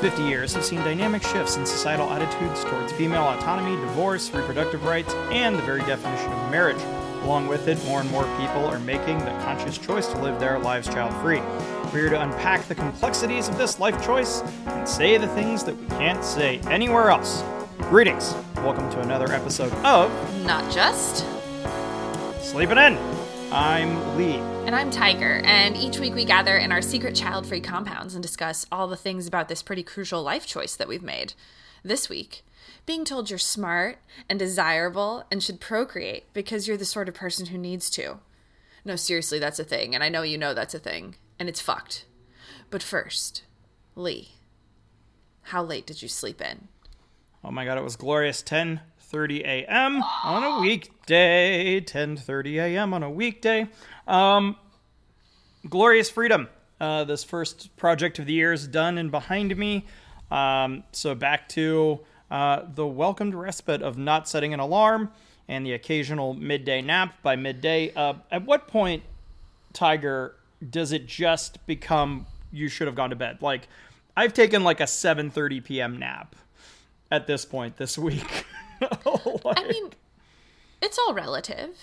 last 50 years have seen dynamic shifts in societal attitudes towards female autonomy, divorce, reproductive rights, and the very definition of marriage. Along with it, more and more people are making the conscious choice to live their lives child free. We're here to unpack the complexities of this life choice and say the things that we can't say anywhere else. Greetings. Welcome to another episode of Not just. Sleeping In. I'm Lee. And I'm Tiger, and each week we gather in our secret child free compounds and discuss all the things about this pretty crucial life choice that we've made. This week, being told you're smart and desirable and should procreate because you're the sort of person who needs to. No, seriously, that's a thing, and I know you know that's a thing, and it's fucked. But first, Lee, how late did you sleep in? Oh my god, it was glorious 10:30 a.m. on a weekday. 10:30 a.m. on a weekday. Um glorious freedom. Uh, this first project of the year is done and behind me. Um, so back to uh, the welcomed respite of not setting an alarm and the occasional midday nap by midday. Uh, at what point, Tiger, does it just become you should have gone to bed? Like, I've taken like a 7:30 p.m. nap at this point this week. I mean, it's all relative.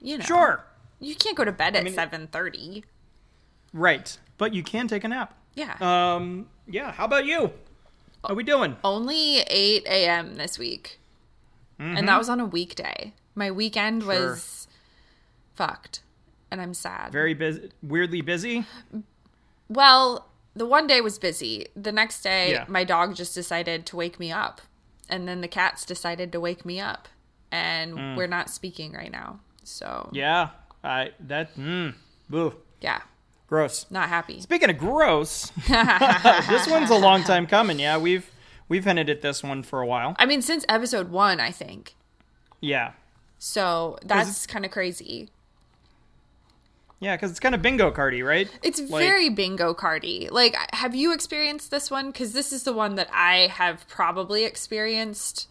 You know. sure, You can't go to bed at mean, 7:30. Right, but you can take a nap. Yeah. Um, yeah. How about you? How are we doing? Only 8 a.m. this week. And that was on a weekday. My weekend was fucked. And I'm sad. Very busy, weirdly busy. well, the one day was busy. The next day, Yeah. my dog just decided to wake me up. And then the cats decided to wake me up. And we're not speaking right now. So, Yeah, I that. Mm, boo, yeah, gross. not happy. Speaking of gross, this one's a long time coming. Yeah, we've we've hinted at this one for a while. I mean, since episode one, I think. Yeah, So that's kind of crazy. yeah, because it's kind of bingo cardy, right? It's Like- very bingo cardy. Like, have you experienced this one? Because this is the one that I have probably experienced.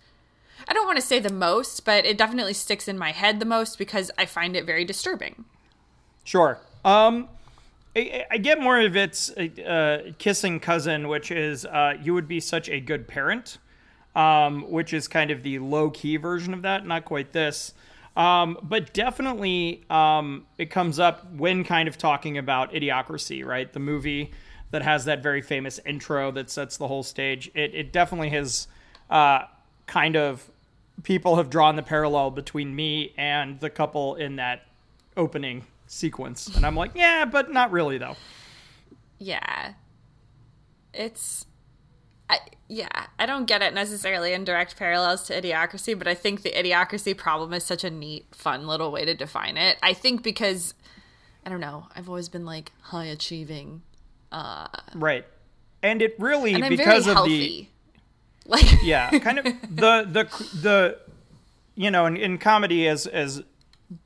I don't want to say the most, but it definitely sticks in my head the most because I find it very disturbing. Sure. Um, I, I get more of its uh, kissing cousin, which is uh, you would be such a good parent, um, which is kind of the low key version of that. Not quite this. Um, but definitely, um, it comes up when kind of talking about Idiocracy, right? The movie that has that very famous intro that sets the whole stage. It, it definitely has uh, kind of people have drawn the parallel between me and the couple in that opening sequence. And I'm like, yeah, but not really though. Yeah. It's. I, yeah, I don't get it necessarily in direct parallels to idiocracy, but I think the idiocracy problem is such a neat, fun little way to define it. I think because, I don't know, I've always been like high achieving, uh, Right. And it really and because of healthy. Like, yeah, kind of the the the you know, in, in comedy as as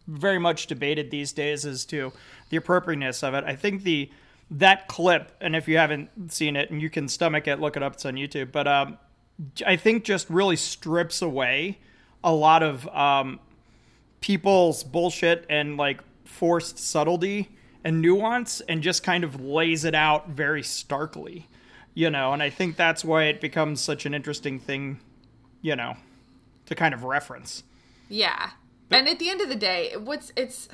very much debated these days as to the appropriateness of it. I think the that clip, and if you haven't seen it and you can stomach it, look it up. It's on YouTube. But um, I think just really strips away a lot of um, people's bullshit and like forced subtlety and nuance and just kind of lays it out very starkly, you know. And I think that's why it becomes such an interesting thing, you know, to kind of reference. Yeah. And at the end of the day, what's it's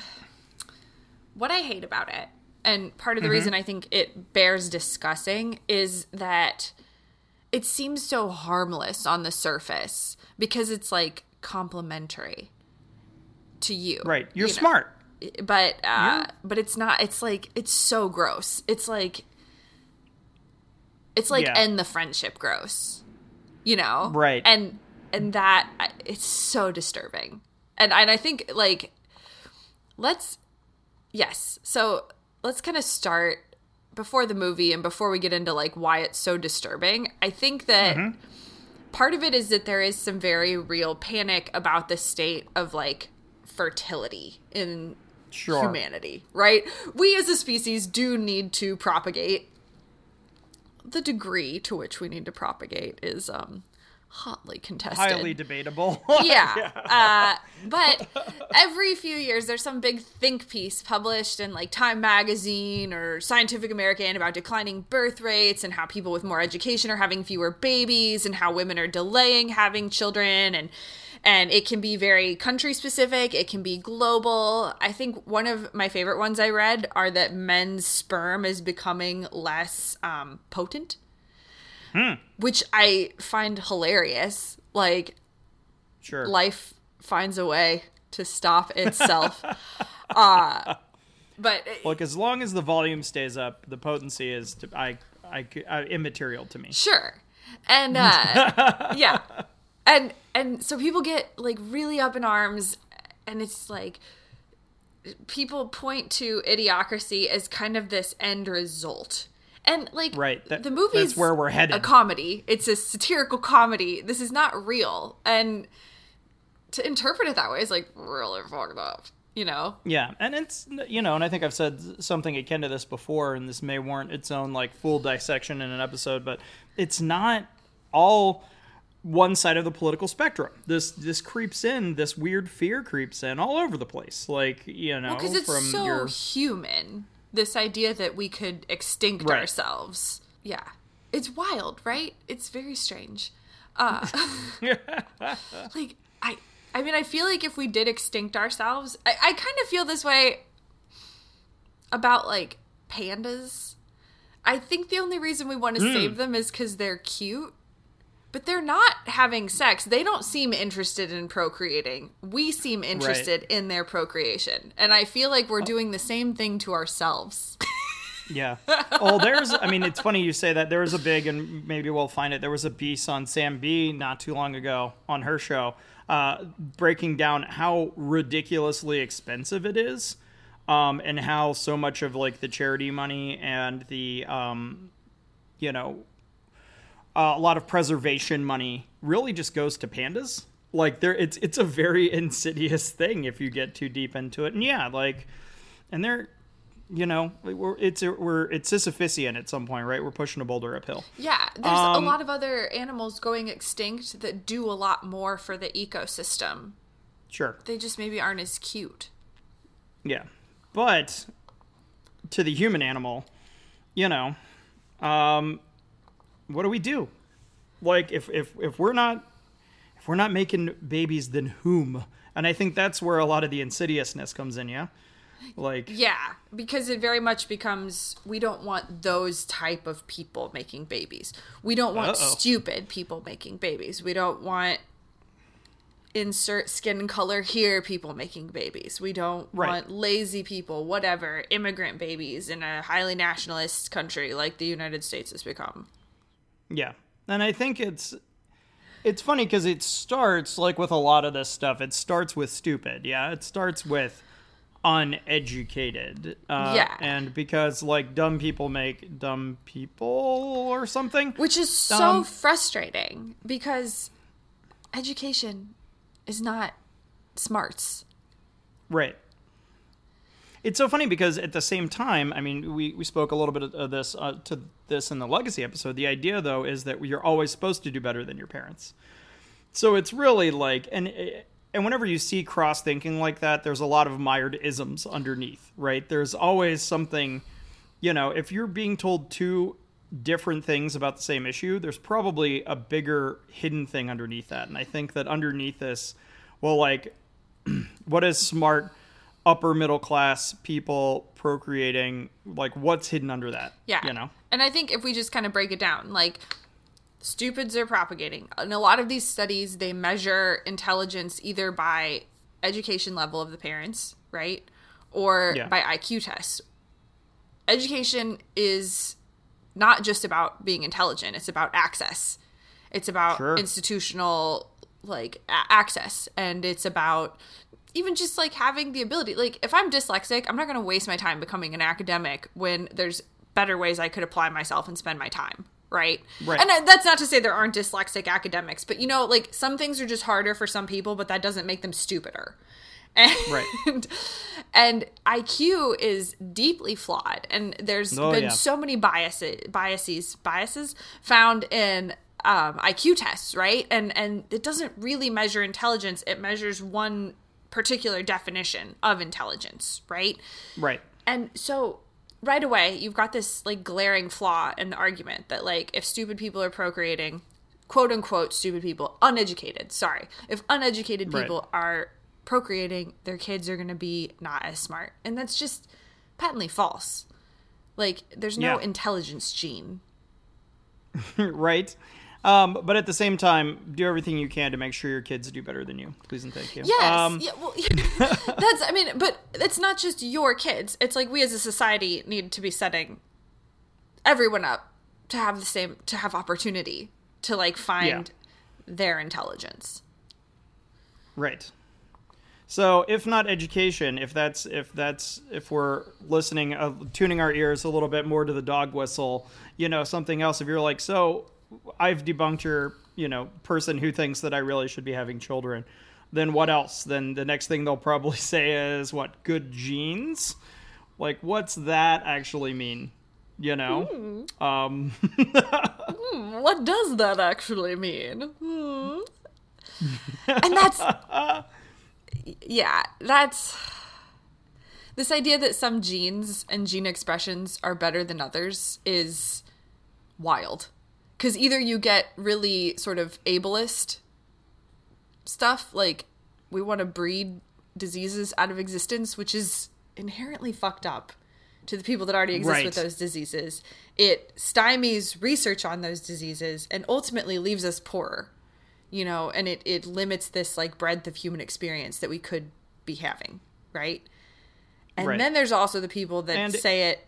what I hate about it, and part of the reason I think it bears discussing is that it seems so harmless on the surface because it's like complimentary to you. Right. You're you know? smart. But uh but it's not it's like it's so gross. It's like it's like Yeah. end the friendship gross. You know? Right. And and that it's so disturbing. And and I think like let's yes. So let's kind of start before the movie and before we get into like why it's so disturbing. I think that part of it is that there is some very real panic about the state of like fertility in Sure. humanity, right? We as a species do need to propagate. The degree to which we need to propagate is um hotly contested. Highly debatable. yeah. Uh, but every few years, there's some big think piece published in like Time Magazine or Scientific American about declining birth rates and how people with more education are having fewer babies and how women are delaying having children and and it can be very country specific it can be global i think one of my favorite ones i read are that men's sperm is becoming less um, potent which i find hilarious like sure. life finds a way to stop itself. uh, but Look, as long as the volume stays up, the potency is to, I, I, uh, immaterial to me. sure, and uh, yeah, and and so people get like really up in arms, and it's like people point to idiocracy as kind of this end result. And like Right, that- the movie's that's where we're headed. A comedy. It's a satirical comedy. This is not real. And to interpret it that way is like really fucked up. You know? Yeah, and it's you know, and I think I've said something akin to this before, and this may warrant its own like full dissection in an episode, but it's not all one side of the political spectrum. This this creeps in, this weird fear creeps in all over the place. Like you know, because it's from so your human this idea that we could extinct Right. ourselves. Yeah. It's wild right? It's very strange. Uh like i i mean i feel like if we did extinct ourselves i, I kind of feel this way about like pandas. I think the only reason we want to save them is because they're cute but they're not having sex. They don't seem interested in procreating. We seem interested in their procreation. And I feel like we're doing the same thing to ourselves. Yeah. Oh, there's. I mean, it's funny you say that. There was a big, and maybe we'll find it. There was a piece on Sam Bee not too long ago on her show, uh, breaking down how ridiculously expensive it is, um, and how so much of like the charity money and the, um, you know, uh, a lot of preservation money really just goes to pandas. Like there, it's it's a very insidious thing if you get too deep into it. And yeah, like, and they're, you know, we're it's we're it's Sisyphusian at some point, right? We're pushing a boulder uphill. Yeah, there's a Um, lot of other animals going extinct that do a lot more for the ecosystem. Sure. They just maybe aren't as cute. Yeah. But to the human animal, you know, um, what do we do? Like if if if we're not if we're not making babies, then whom? And I think that's where a lot of the insidiousness comes in. Yeah. Like Yeah, because it very much becomes we don't want those type of people making babies. We don't want Uh-oh. stupid people making babies. We don't want insert skin color here people making babies. We don't Right. want lazy people, whatever, immigrant babies in a highly nationalist country like the United States has become. Yeah. And I think it's it's funny cuz it starts like with a lot of this stuff, it starts with stupid. Yeah, it starts with uneducated. Uh, Yeah. And because like dumb people make dumb people or something. Which is so Um, frustrating because education is not smarts. Right. It's so funny because at the same time, I mean, we, we spoke a little bit of this uh, to this in the legacy episode. The idea, though, is that you're always supposed to do better than your parents. So it's really like, and and whenever you see cross thinking like that, there's a lot of mired isms underneath, right? There's always something, you know, if you're being told two different things about the same issue, there's probably a bigger hidden thing underneath that. And I think that underneath this, well, like, what is smart upper middle class people procreating like what's hidden under that Yeah. you know And I think if we just kind of break it down, like stupids are propagating. In a lot of these studies, they measure intelligence either by education level of the parents, right? Or Yeah. by IQ tests. Education is not just about being intelligent, it's about access. It's about Sure. institutional like a- access and it's about even just like having the ability like if i'm dyslexic i'm not going to waste my time becoming an academic when there's better ways i could apply myself and spend my time right Right. and that's not to say there aren't dyslexic academics but you know like some things are just harder for some people but that doesn't make them stupider and Right. and IQ is deeply flawed, and there's Oh, been yeah. so many biases, biases, biases found in um, IQ tests, right? And and it doesn't really measure intelligence. It measures one particular definition of intelligence, right? Right. And so right away, you've got this like glaring flaw in the argument that like if stupid people are procreating, quote unquote stupid people, uneducated, sorry. If uneducated Right. people are procreating, their kids are going to be not as smart. And that's just patently false. Like there's no Yeah. intelligence gene. right. Um, but at the same time, do everything you can to make sure your kids do better than you. Please and thank you. Yes. Um, yeah, well, that's, I mean, but it's not just your kids. It's like we as a society need to be setting everyone up to have the same, to have opportunity to like find their intelligence. Right. So, if not education, if that's if that's if we're listening, uh, tuning our ears a little bit more to the dog whistle, you know, something else. If you're like, so I've debunked your, you know, person who thinks that I really should be having children, then what else? Then the next thing they'll probably say is what good genes. Like, what's that actually mean? You know, um, What does that actually mean? Hmm. and that's, yeah, that's this idea that some genes and gene expressions are better than others is wild. Because either you get really sort of ableist stuff, like we want to breed diseases out of existence, which is inherently fucked up to the people that already exist Right. with those diseases. It stymies research on those diseases and ultimately leaves us poorer, you know, and it, it limits this like breadth of human experience that we could be having, right? And Right. then there's also the people that And- say it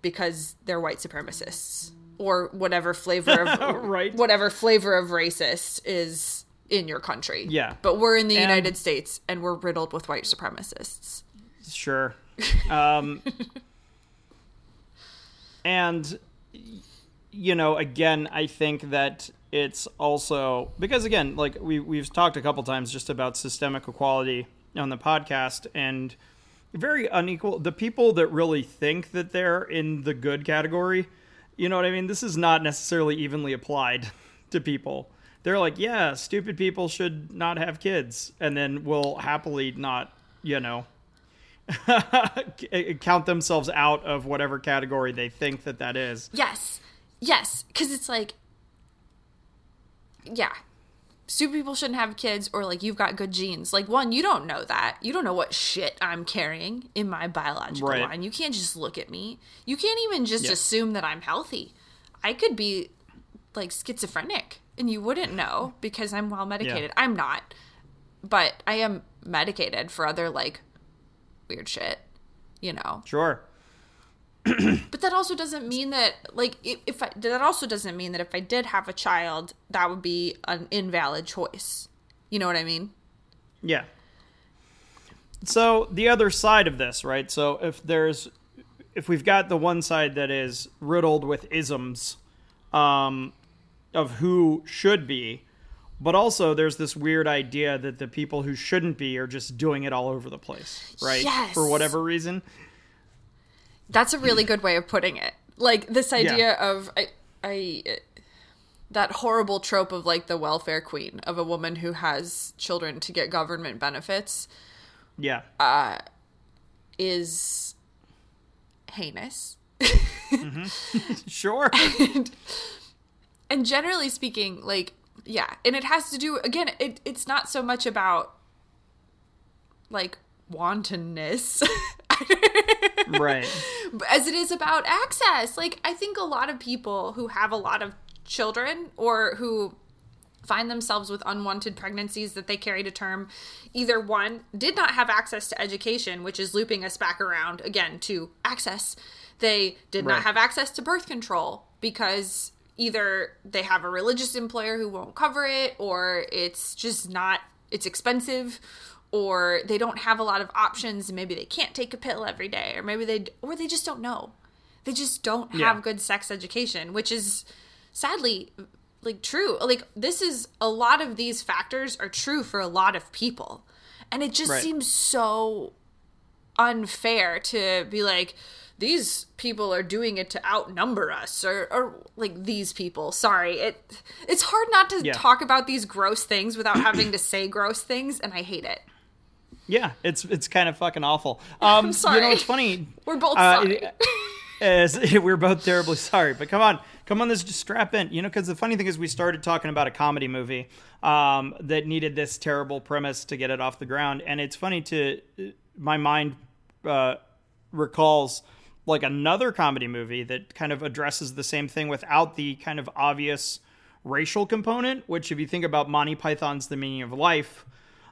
because they're white supremacists or whatever flavor of Right. whatever flavor of racist is in your country. Yeah. But we're in the And- United States and we're riddled with white supremacists. Sure. Um, and, you know, again, I think that it's also because, again, like we, we've talked a couple times just about systemic equality on the podcast and very unequal. The people that really think that they're in the good category, you know what I mean? This is not necessarily evenly applied to people. They're like, yeah, stupid people should not have kids, and then will happily not, you know, count themselves out of whatever category they think that that is. Yes. Yes. Because it's like, yeah. Stupid people shouldn't have kids, or like you've got good genes. Like, one, you don't know that. You don't know what shit I'm carrying in my biological Right. line. You can't just look at me. You can't even just Yeah. assume that I'm healthy. I could be like schizophrenic, and you wouldn't know because I'm well medicated. I'm not, but I am medicated for other like weird shit, you know. Sure. But that also doesn't mean that, like, if, I, that also doesn't mean that if I did have a child, that would be an invalid choice. You know what I mean? Yeah. So the other side of this, right? So if there's if we've got the one side that is riddled with isms um, of who should be, but also there's this weird idea that the people who shouldn't be are just doing it all over the place, right? Yes. For whatever reason. That's a really good way of putting it. Like this idea Yeah. of I, I, that horrible trope of like the welfare queen of a woman who has children to get government benefits Yeah. Uh, is heinous. Mm-hmm. sure. and generally speaking like yeah and it has to do again it, it's not so much about like wantonness right. as it is about access like i think a lot of people who have a lot of children or who find themselves with unwanted pregnancies that they carry to term either one did not have access to education which is looping us back around again to access they did Right. not have access to birth control because either they have a religious employer who won't cover it or it's just not it's expensive or they don't have a lot of options and maybe they can't take a pill every day or maybe they or they just don't know they just don't have Yeah. good sex education which is sadly like true like this is a lot of these factors are true for a lot of people and it just Right. seems so unfair to be like these people are doing it to outnumber us or, or like these people sorry it it's hard not to Yeah. talk about these gross things without having to say gross things and i hate it Yeah, it's it's kind of fucking awful. Um, You sorry. You know, it's funny. we're both Uh, sorry as we're both terribly sorry, but come on, come on, this just strap in. You know, because the funny thing is, we started talking about a comedy movie um, that needed this terrible premise to get it off the ground, and it's funny to my mind uh, recalls like another comedy movie that kind of addresses the same thing without the kind of obvious racial component. Which, if you think about Monty Python's The Meaning of Life,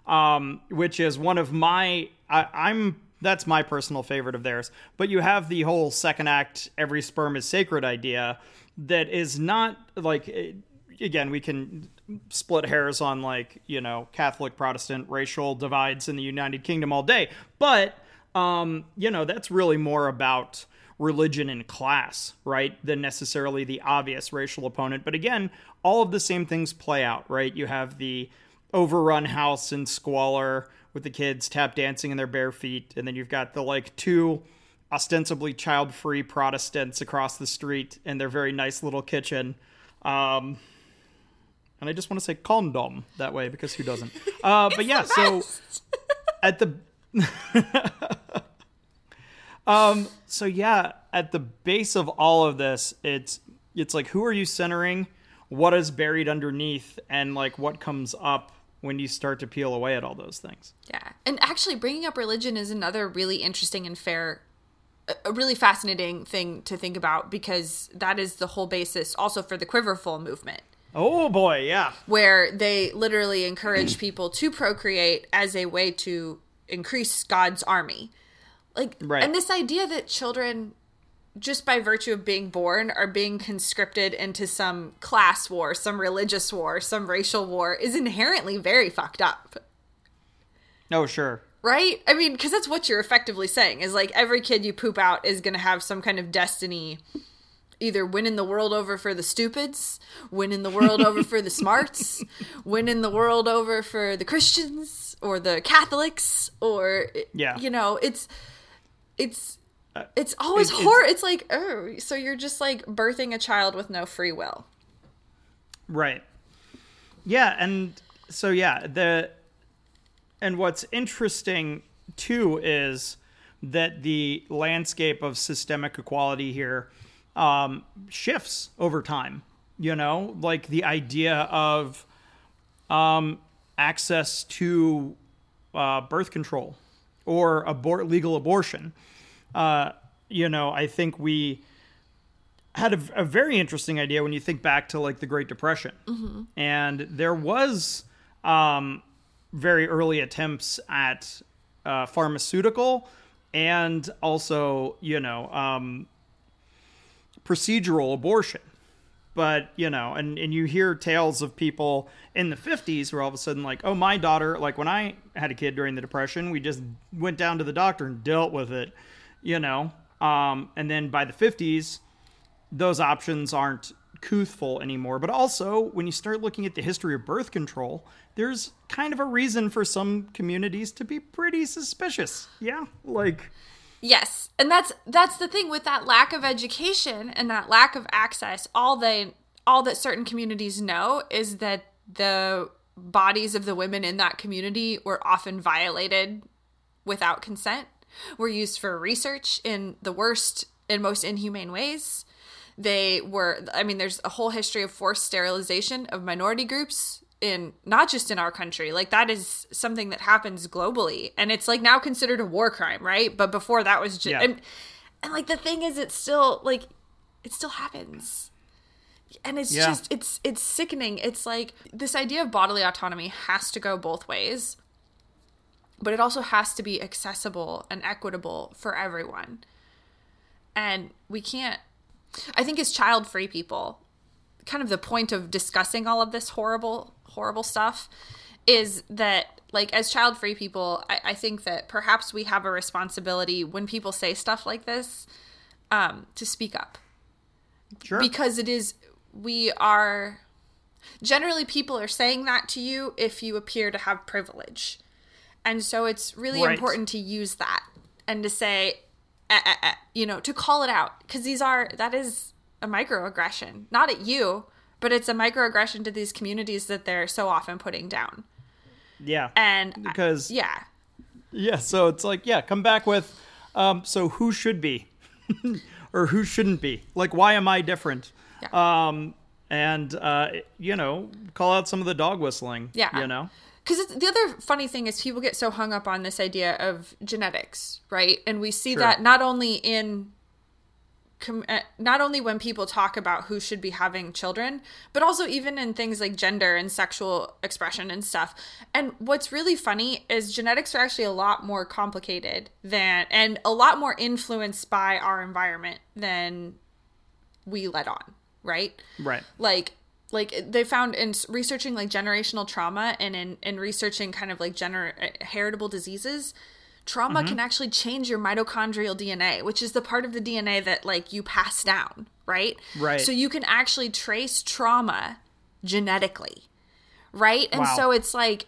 um, which is one of my I, I'm that's my personal favorite of theirs. But you have the whole second act, every sperm is sacred idea that is not like eh, again we can split hairs on like you know Catholic Protestant racial divides in the United Kingdom all day, but um, you know that's really more about religion and class, right, than necessarily the obvious racial opponent. But again, all of the same things play out, right? You have the overrun house in squalor with the kids tap dancing in their bare feet, and then you've got the like two ostensibly child-free Protestants across the street in their very nice little kitchen. Um, and I just want to say condom that way because who doesn't? Uh, but yeah, so at the um so yeah at the base of all of this it's it's like who are you centering what is buried underneath and like what comes up when you start to peel away at all those things Yeah. And actually, bringing up religion is another really interesting and fair, a- really fascinating thing to think about because that is the whole basis also for the Quiverful movement, oh boy yeah where they literally encourage people to procreate as a way to increase God's army. Like, Right. and this idea that children, just by virtue of being born, are being conscripted into some class war, some religious war, some racial war is inherently very fucked up. No, sure Right? I mean, because that's what you're effectively saying is like every kid you poop out is going to have some kind of destiny, either winning the world over for the stupids, winning the world over for the smarts, winning the world over for the Christians or the Catholics, or Yeah. you know, it's it's it's always it- it's- horror. It's like oh, so you're just like birthing a child with no free will. Right. Yeah, and so yeah, the and what's interesting too is that the landscape of systemic equality here um, shifts over time. You know, like the idea of um, access to uh, birth control or abor- legal abortion. Uh, you know, I think we had a, a very interesting idea when you think back to like the Great Depression, and there was um, very early attempts at uh, pharmaceutical and also you know um, procedural abortion. But you know, and and you hear tales of people in the 50s who are all of a sudden like, oh, my daughter, like when I had a kid during the Depression, we just went down to the doctor and dealt with it, you know. Um, and then by the 50s, those options aren't couthful anymore. But also, when you start looking at the history of birth control, there's kind of a reason for some communities to be pretty suspicious. Yeah, like Yes, and that's that's the thing with that lack of education and that lack of access. All they all that certain communities know is that the bodies of the women in that community were often violated without consent, were used for research in the worst and most inhumane ways. They were I mean there's a whole history of forced sterilization of minority groups in not just in our country like that is something that happens globally and it's like now considered a war crime right but before that was just Yeah. and, and like the thing is it's still like it still happens and it's Yeah. just it's it's sickening it's like this idea of bodily autonomy has to go both ways but it also has to be accessible and equitable for everyone. And we can't i think as child free people kind of the point of discussing all of this horrible horrible stuff is that like as child free people I, I think that perhaps we have a responsibility when people say stuff like this um, to speak up. Sure. because it is we are generally people are saying that to you if you appear to have privilege and so it's really Right. important to use that and to say, eh, eh, eh, you know, to call it out because these are that is a microaggression, not at you, but it's a microaggression to these communities that they're so often putting down. Yeah. And because yeah, yeah, so it's like yeah, come back with um so who should be or who shouldn't be? Like why am I different? Yeah. Um and uh you know, call out some of the dog whistling, Yeah. you know. Because the other funny thing is people get so hung up on this idea of genetics, right? And we see Sure. that not only in com- uh, not only when people talk about who should be having children, but also even in things like gender and sexual expression and stuff. And what's really funny is genetics are actually a lot more complicated than and a lot more influenced by our environment than we let on, right? Right. like like they found in researching like generational trauma and in in researching kind of like gener- uh, heritable diseases trauma Mm-hmm. can actually change your mitochondrial dna which is the part of the dna that like you pass down right Right. so you can actually trace trauma genetically right and Wow. so it's like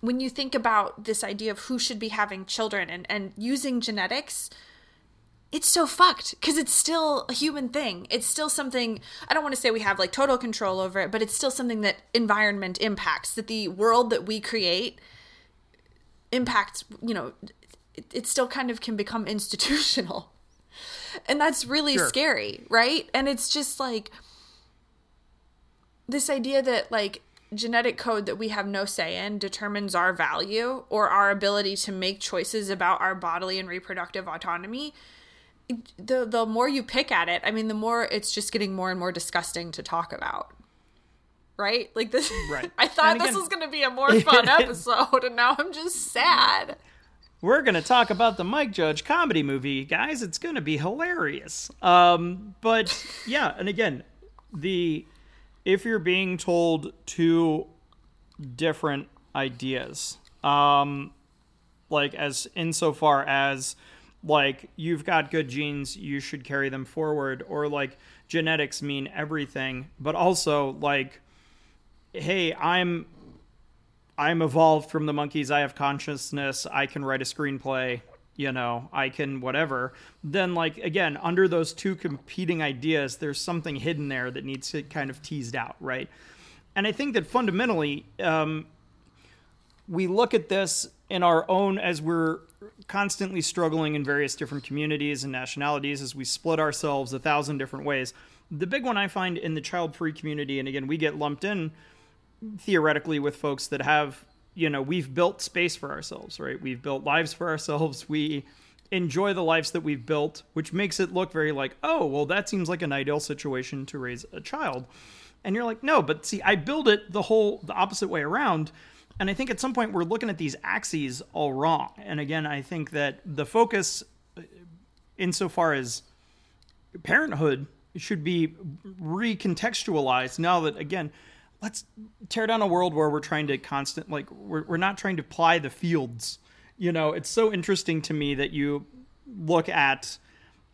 when you think about this idea of who should be having children and and using genetics it's so fucked because it's still a human thing. It's still something I don't want to say we have like total control over it, but it's still something that environment impacts, that the world that we create impacts, you know, it, it still kind of can become institutional. And that's really Sure. scary, right? And it's just like this idea that like genetic code that we have no say in determines our value or our ability to make choices about our bodily and reproductive autonomy the the more you pick at it, I mean, the more it's just getting more and more disgusting to talk about. Right? Like this. Right. I thought And this was going to be a more fun episode, and now I'm just sad. We're going to talk about the Mike Judge comedy movie, guys. It's going to be hilarious. Um, but yeah, and again, the if you're being told two different ideas, um, like as insofar as like you've got good genes, you should carry them forward, or like genetics mean everything, but also like, hey, I'm I'm evolved from the monkeys. I have consciousness. I can write a screenplay. You know, I can whatever. Then, like again, under those two competing ideas, there's something hidden there that needs to kind of teased out, right? And I think that fundamentally, um, we look at this in our own as we're constantly struggling in various different communities and nationalities as we split ourselves a thousand different ways. The big one I find in the child free community, and again, we get lumped in theoretically with folks that have you know we've built space for ourselves right? We've built lives for ourselves. We enjoy the lives that we've built which makes it look very like oh well that seems like an ideal situation to raise a child. And you're like no but see i build it the whole the opposite way around and i think at some point we're looking at these axes all wrong. And again i think that the focus uh, insofar as parenthood should be recontextualized now that again let's tear down a world where we're trying to constant like we're, we're not trying to ply the fields. You know it's so interesting to me that you look at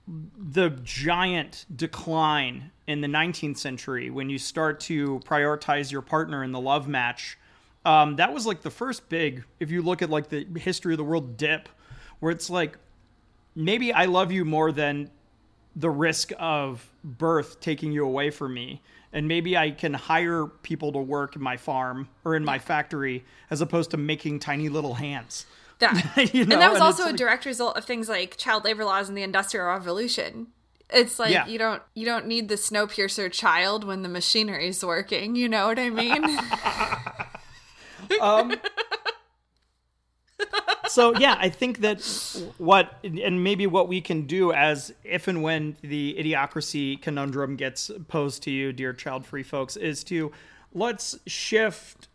the giant decline in the 19th century when you start to prioritize your partner in the love match um, that was like the first big if you look at like the history of the world dip where it's like maybe i love you more than the risk of birth taking you away from me and maybe i can hire people to work in my farm or in my factory as opposed to making tiny little hands Yeah. You know, and that was and also a like- direct result of things like child labor laws and the industrial revolution. It's like Yeah. you don't you don't need the snowpiercer child when the machinery's working, you know what I mean? so yeah i think that what and maybe what we can do as if and when the idiocracy conundrum gets posed to you dear child free folks is to let's shift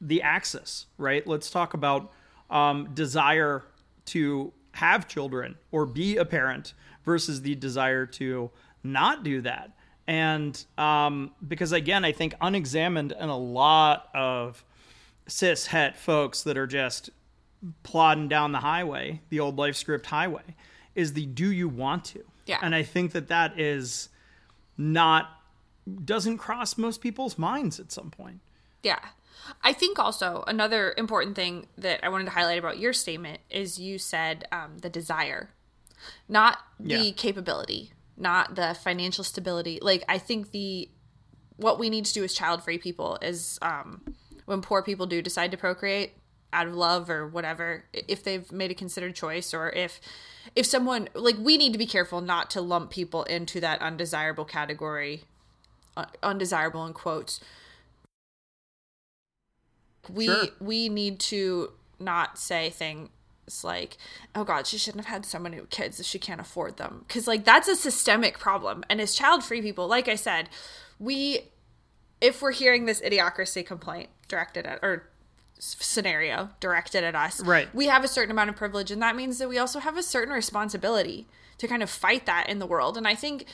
the axis right? Let's talk about um, desire to have children or be a parent versus the desire to not do that. And um, because again i think unexamined and a lot of cis het folks that are just plodding down the highway, the old life script highway, is the do you want to? Yeah. And I think that that is not doesn't cross most people's minds at some point. Yeah. I think also another important thing that I wanted to highlight about your statement is you said um, the desire, not the Yeah. capability, not the financial stability. Like I think the what we need to do as child-free people is um, when poor people do decide to procreate out of love or whatever, if they've made a considered choice or if if someone like we need to be careful not to lump people into that undesirable category, uh, undesirable in quotes. We Sure. we need to not say things like, "Oh God, she shouldn't have had so many kids if she can't afford them," because like that's a systemic problem. And as child-free people, like I said, we if we're hearing this idiocracy complaint directed at or scenario directed at us, Right. we have a certain amount of privilege, and that means that we also have a certain responsibility to kind of fight that in the world. And I think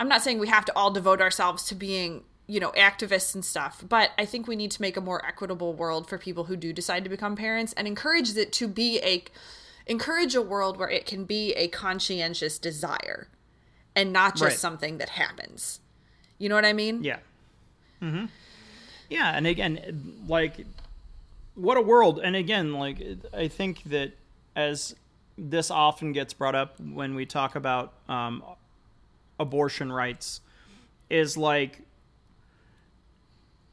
I'm not saying we have to all devote ourselves to being, you know, activists and stuff, but I think we need to make a more equitable world for people who do decide to become parents and encourage it to be a encourage a world where it can be a conscientious desire and not just Right. something that happens. You know what I mean? Yeah. Mm-hmm. Yeah, and again, like, what a world! And again, like, I think that as this often gets brought up when we talk about um, abortion rights, is like,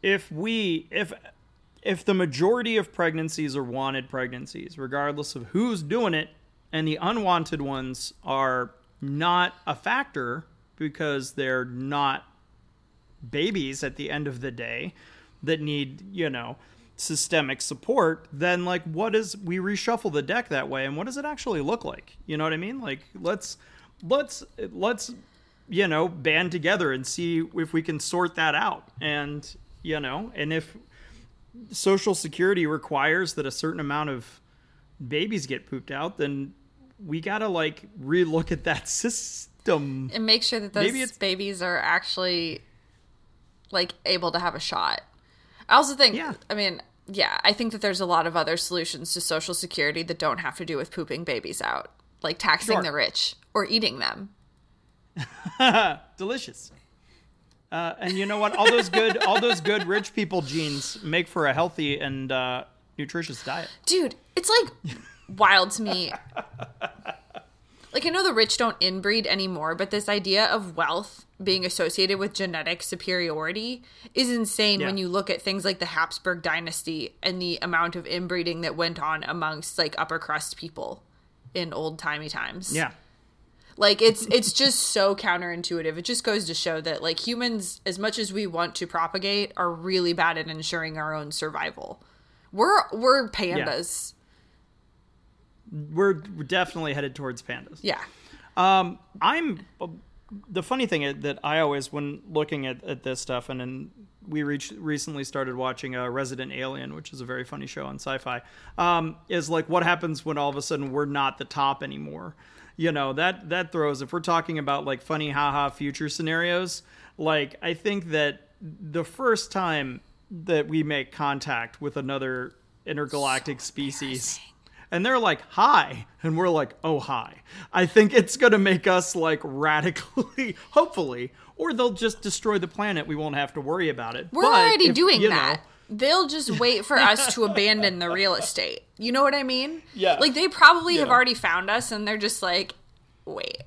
if we if if the majority of pregnancies are wanted pregnancies, regardless of who's doing it, and the unwanted ones are not a factor because they're not babies at the end of the day that need, you know, systemic support, then like what is we reshuffle the deck that way and what does it actually look like? You know what I mean? Like let's let's let's you know, band together and see if we can sort that out. And, you know, and if social security requires that a certain amount of babies get pooped out, then we got to like relook at that system. And make sure that those babies are actually like able to have a shot. I also think Yeah. I mean, yeah, I think that there's a lot of other solutions to social security that don't have to do with pooping babies out, like taxing Sure. the rich or eating them. delicious. Uh, and you know what? All those good, all those good rich people genes make for a healthy and uh, nutritious diet. Dude, it's like wild to me. Like I know the rich don't inbreed anymore, but this idea of wealth being associated with genetic superiority is insane when you look at things like the Habsburg dynasty and the amount of inbreeding that went on amongst like upper crust people in old timey times. Yeah, Like it's it's just so counterintuitive. It just goes to show that like humans as much as we want to propagate are really bad at ensuring our own survival. We're we're pandas. we're we're definitely headed towards pandas. Yeah. Um, I'm the funny thing is that I always, when looking at, at this stuff, and we reached, recently started watching uh, Resident Alien, which is a very funny show on Syfy, um, is like what happens when all of a sudden we're not the top anymore. You know that that throws. If we're talking about like funny haha future scenarios, like I think that the first time that we make contact with another intergalactic species and they're like hi and we're like oh hi i think it's going to make us like radically hopefully or they'll just destroy the planet we won't have to worry about it We're But already if, doing that. know- They'll just wait for us to abandon the real estate. You know what I mean? Yeah. Like they probably have already found us and they're just like, wait.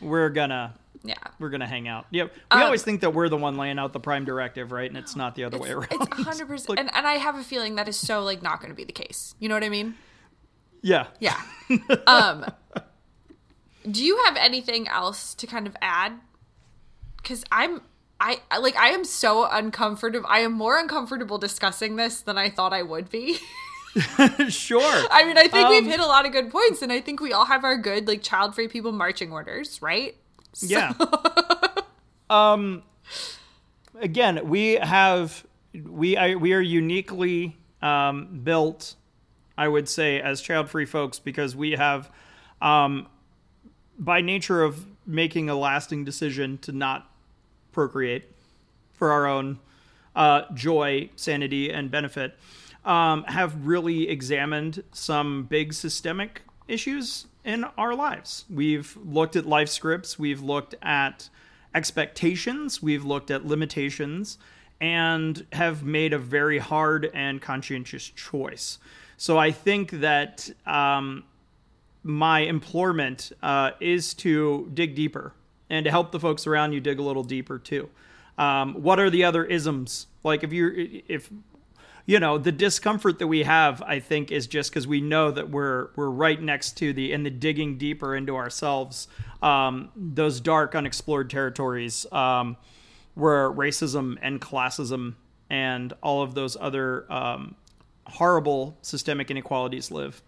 we're gonna Yeah. we're gonna hang out yeah we Um, always think that we're the one laying out the prime directive right and it's not the other way around It's 100%. Like, and, and I have a feeling that is so like not going to be the case. You know what I mean? Yeah Yeah. um do you have anything else to kind of add? Cuz I'm I like I am so uncomfortable. I am more uncomfortable discussing this than I thought I would be. sure I mean, I think we've Um, hit a lot of good points and I think we all have our good like child-free people marching orders, right? Yeah. um again, we have we I, we are uniquely um built I would say as child-free folks because we have um by nature of making a lasting decision to not procreate for our own uh, joy, sanity, and benefit, um, have really examined some big systemic issues in our lives. We've looked at life scripts, we've looked at expectations, we've looked at limitations, and have made a very hard and conscientious choice. So I think that um, my implorement uh, is to dig deeper and to help the folks around you dig a little deeper too. Um, what are the other isms? Like if you're if you know the discomfort that we have, I think is just because we know that we're we're right next to the in the digging deeper into ourselves, um, those dark unexplored territories um, where racism and classism and all of those other um, horrible systemic inequalities live.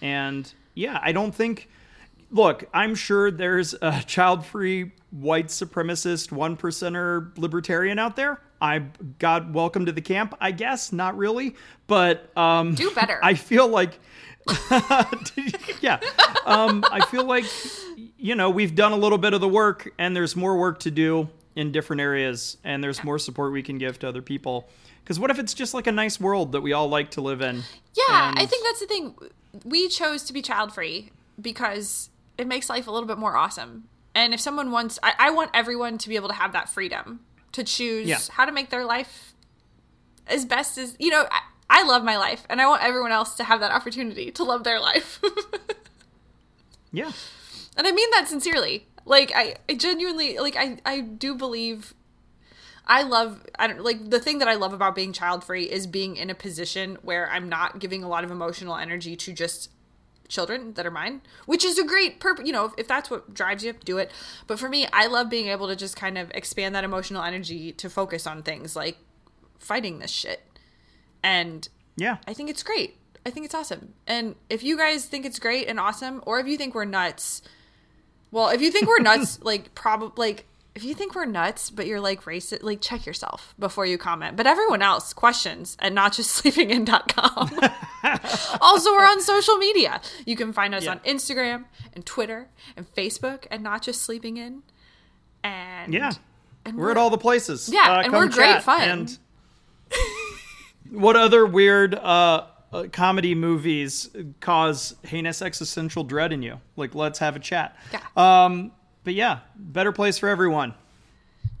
And yeah, I don't think. Look, I'm sure there's a child-free white supremacist one percenter libertarian out there. I got welcome to the camp. I guess not really, but um, Do better. I feel like, yeah, um, I feel like you know we've done a little bit of the work, and there's more work to do in different areas, and there's more support we can give to other people. Because what if it's just like a nice world that we all like to live in? Yeah, And- I think that's the thing. We chose to be child free because it makes life a little bit more awesome. And if someone wants, I, I want everyone to be able to have that freedom to choose Yeah. how to make their life as best as, you know, I, I love my life and I want everyone else to have that opportunity to love their life. yeah, and I mean that sincerely. Like I, I genuinely like I I do believe I love I don't like the thing that I love about being child free is being in a position where I'm not giving a lot of emotional energy to just children that are mine, which is a great purpose. You know, if, if that's what drives you, do it. But for me, I love being able to just kind of expand that emotional energy to focus on things like fighting this shit. And yeah. I think it's great. I think it's awesome. And if you guys think it's great and awesome, or if you think we're nuts, well, if you think we're nuts, like probably like if you think we're nuts, but you're like racist, like check yourself before you comment. But everyone else questions at notjustsleepingin.com. also, we're on social media. You can find us Yeah. on Instagram and Twitter and Facebook and not just sleeping in. And Yeah. and We're at all the places. Yeah, Uh, and come we're great fun. And what other weird uh, uh, comedy movies cause heinous existential dread in you? Like, let's have a chat. Yeah. Um, but yeah, better place for everyone.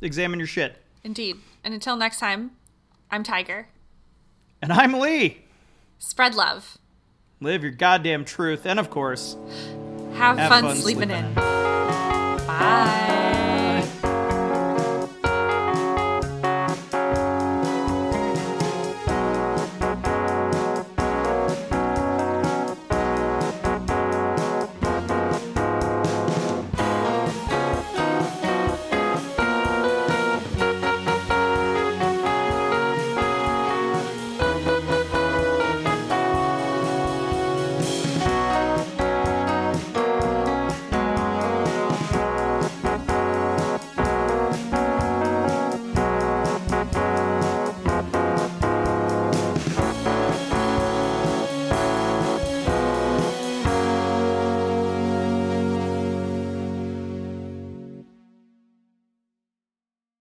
Examine your shit. Indeed. And until next time, I'm Tiger. And I'm Lee. Spread love. Live your goddamn truth. And of course, Have, Have fun, fun sleeping sleeping in. Bye.